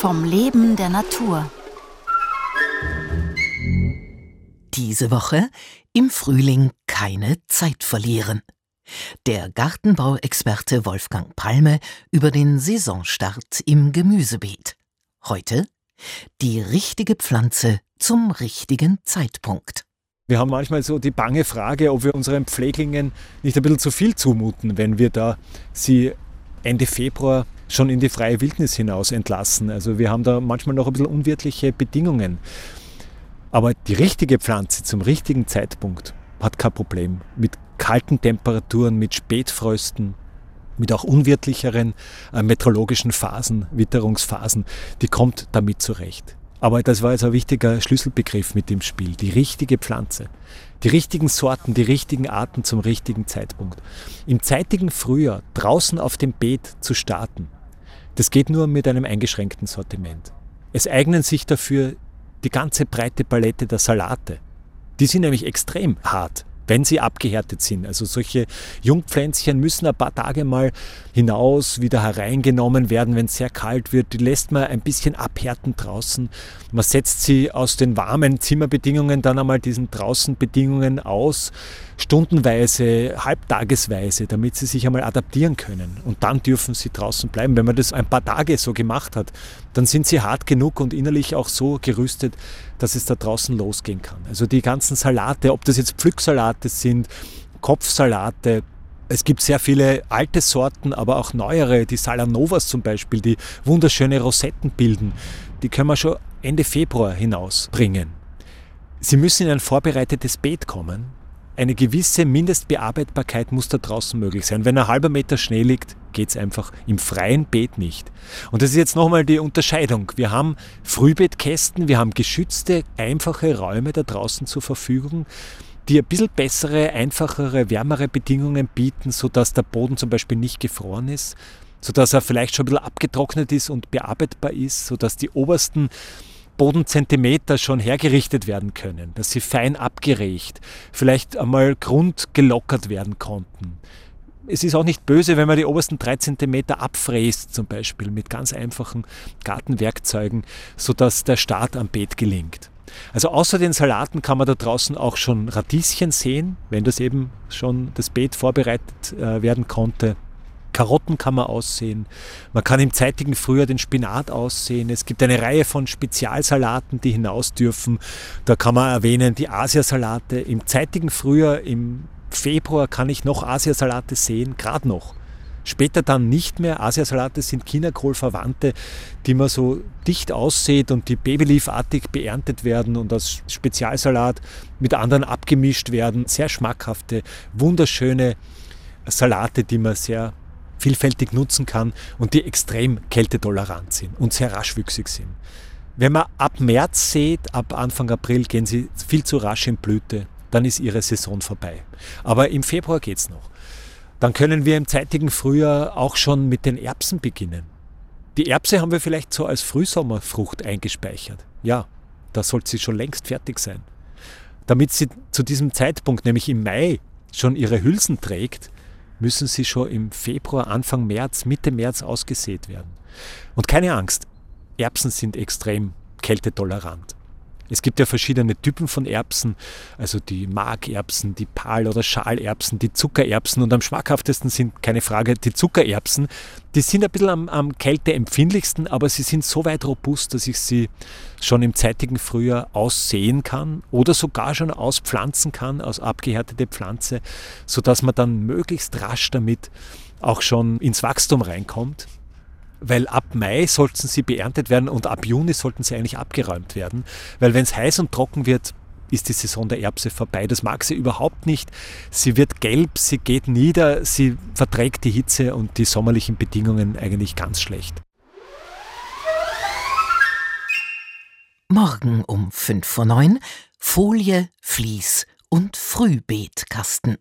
vom Leben der Natur. Diese Woche im Frühling keine Zeit verlieren. Der Gartenbauexperte Wolfgang Palme über den Saisonstart im Gemüsebeet. Heute die richtige Pflanze zum richtigen Zeitpunkt. Wir haben manchmal so die bange Frage, ob wir unseren Pfleglingen nicht ein bisschen zu viel zumuten, wenn wir da sie Ende Februar schon in die freie Wildnis hinaus entlassen. Also wir haben da manchmal noch ein bisschen unwirtliche Bedingungen. Aber die richtige Pflanze zum richtigen Zeitpunkt hat kein Problem. Mit kalten Temperaturen, mit Spätfrösten, mit auch unwirtlicheren äh, meteorologischen Phasen, Witterungsphasen, die kommt damit zurecht. Aber das war jetzt ein wichtiger Schlüsselbegriff mit dem Spiel. Die richtige Pflanze. Die richtigen Sorten, die richtigen Arten zum richtigen Zeitpunkt. Im zeitigen Frühjahr draußen auf dem Beet zu starten, das geht nur mit einem eingeschränkten Sortiment. Es eignen sich dafür die ganze breite Palette der Salate. Die sind nämlich extrem hart wenn sie abgehärtet sind. Also solche Jungpflänzchen müssen ein paar Tage mal hinaus, wieder hereingenommen werden, wenn es sehr kalt wird. Die lässt man ein bisschen abhärten draußen. Man setzt sie aus den warmen Zimmerbedingungen dann einmal diesen Draußenbedingungen aus, stundenweise, halbtagesweise, damit sie sich einmal adaptieren können. Und dann dürfen sie draußen bleiben. Wenn man das ein paar Tage so gemacht hat, dann sind sie hart genug und innerlich auch so gerüstet, dass es da draußen losgehen kann. Also die ganzen Salate, ob das jetzt Pflücksalate sind, Kopfsalate, es gibt sehr viele alte Sorten, aber auch neuere, die Salanovas zum Beispiel, die wunderschöne Rosetten bilden. Die können wir schon Ende Februar hinausbringen. Sie müssen in ein vorbereitetes Beet kommen. Eine gewisse Mindestbearbeitbarkeit muss da draußen möglich sein. Wenn ein halber Meter Schnee liegt, geht es einfach im freien Beet nicht. Und das ist jetzt nochmal die Unterscheidung. Wir haben Frühbeetkästen, wir haben geschützte, einfache Räume da draußen zur Verfügung, die ein bisschen bessere, einfachere, wärmere Bedingungen bieten, sodass der Boden zum Beispiel nicht gefroren ist, sodass er vielleicht schon ein bisschen abgetrocknet ist und bearbeitbar ist, sodass die obersten Bodenzentimeter schon hergerichtet werden können, dass sie fein abgeregt, vielleicht einmal grundgelockert werden konnten es ist auch nicht böse, wenn man die obersten drei Zentimeter abfräst, zum Beispiel mit ganz einfachen Gartenwerkzeugen, sodass der Start am Beet gelingt. Also außer den Salaten kann man da draußen auch schon Radieschen sehen, wenn das eben schon das Beet vorbereitet äh, werden konnte. Karotten kann man aussehen. Man kann im zeitigen Frühjahr den Spinat aussehen. Es gibt eine Reihe von Spezialsalaten, die hinaus dürfen. Da kann man erwähnen die Asiasalate. Im zeitigen Frühjahr, im Februar kann ich noch Asiasalate sehen, gerade noch. Später dann nicht mehr. Asiasalate sind Chinakohlverwandte, die man so dicht aussieht und die babyliefartig beerntet werden und als Spezialsalat mit anderen abgemischt werden. Sehr schmackhafte, wunderschöne Salate, die man sehr vielfältig nutzen kann und die extrem kältetolerant sind und sehr raschwüchsig sind. Wenn man ab März sieht, ab Anfang April gehen sie viel zu rasch in Blüte dann ist ihre Saison vorbei. Aber im Februar geht es noch. Dann können wir im zeitigen Frühjahr auch schon mit den Erbsen beginnen. Die Erbse haben wir vielleicht so als Frühsommerfrucht eingespeichert. Ja, da sollte sie schon längst fertig sein. Damit sie zu diesem Zeitpunkt, nämlich im Mai, schon ihre Hülsen trägt, müssen sie schon im Februar, Anfang März, Mitte März ausgesät werden. Und keine Angst, Erbsen sind extrem kältetolerant. Es gibt ja verschiedene Typen von Erbsen, also die Markerbsen, die Pal- oder Schalerbsen, die Zuckererbsen und am schmackhaftesten sind, keine Frage, die Zuckererbsen. Die sind ein bisschen am, am kälteempfindlichsten, aber sie sind so weit robust, dass ich sie schon im zeitigen Frühjahr aussehen kann oder sogar schon auspflanzen kann, aus abgehärtete Pflanze, sodass man dann möglichst rasch damit auch schon ins Wachstum reinkommt weil ab Mai sollten sie beerntet werden und ab Juni sollten sie eigentlich abgeräumt werden, weil wenn es heiß und trocken wird, ist die Saison der Erbse vorbei. Das mag sie überhaupt nicht. Sie wird gelb, sie geht nieder, sie verträgt die Hitze und die sommerlichen Bedingungen eigentlich ganz schlecht. Morgen um 5 vor 9 Folie, Vlies und Frühbeetkasten.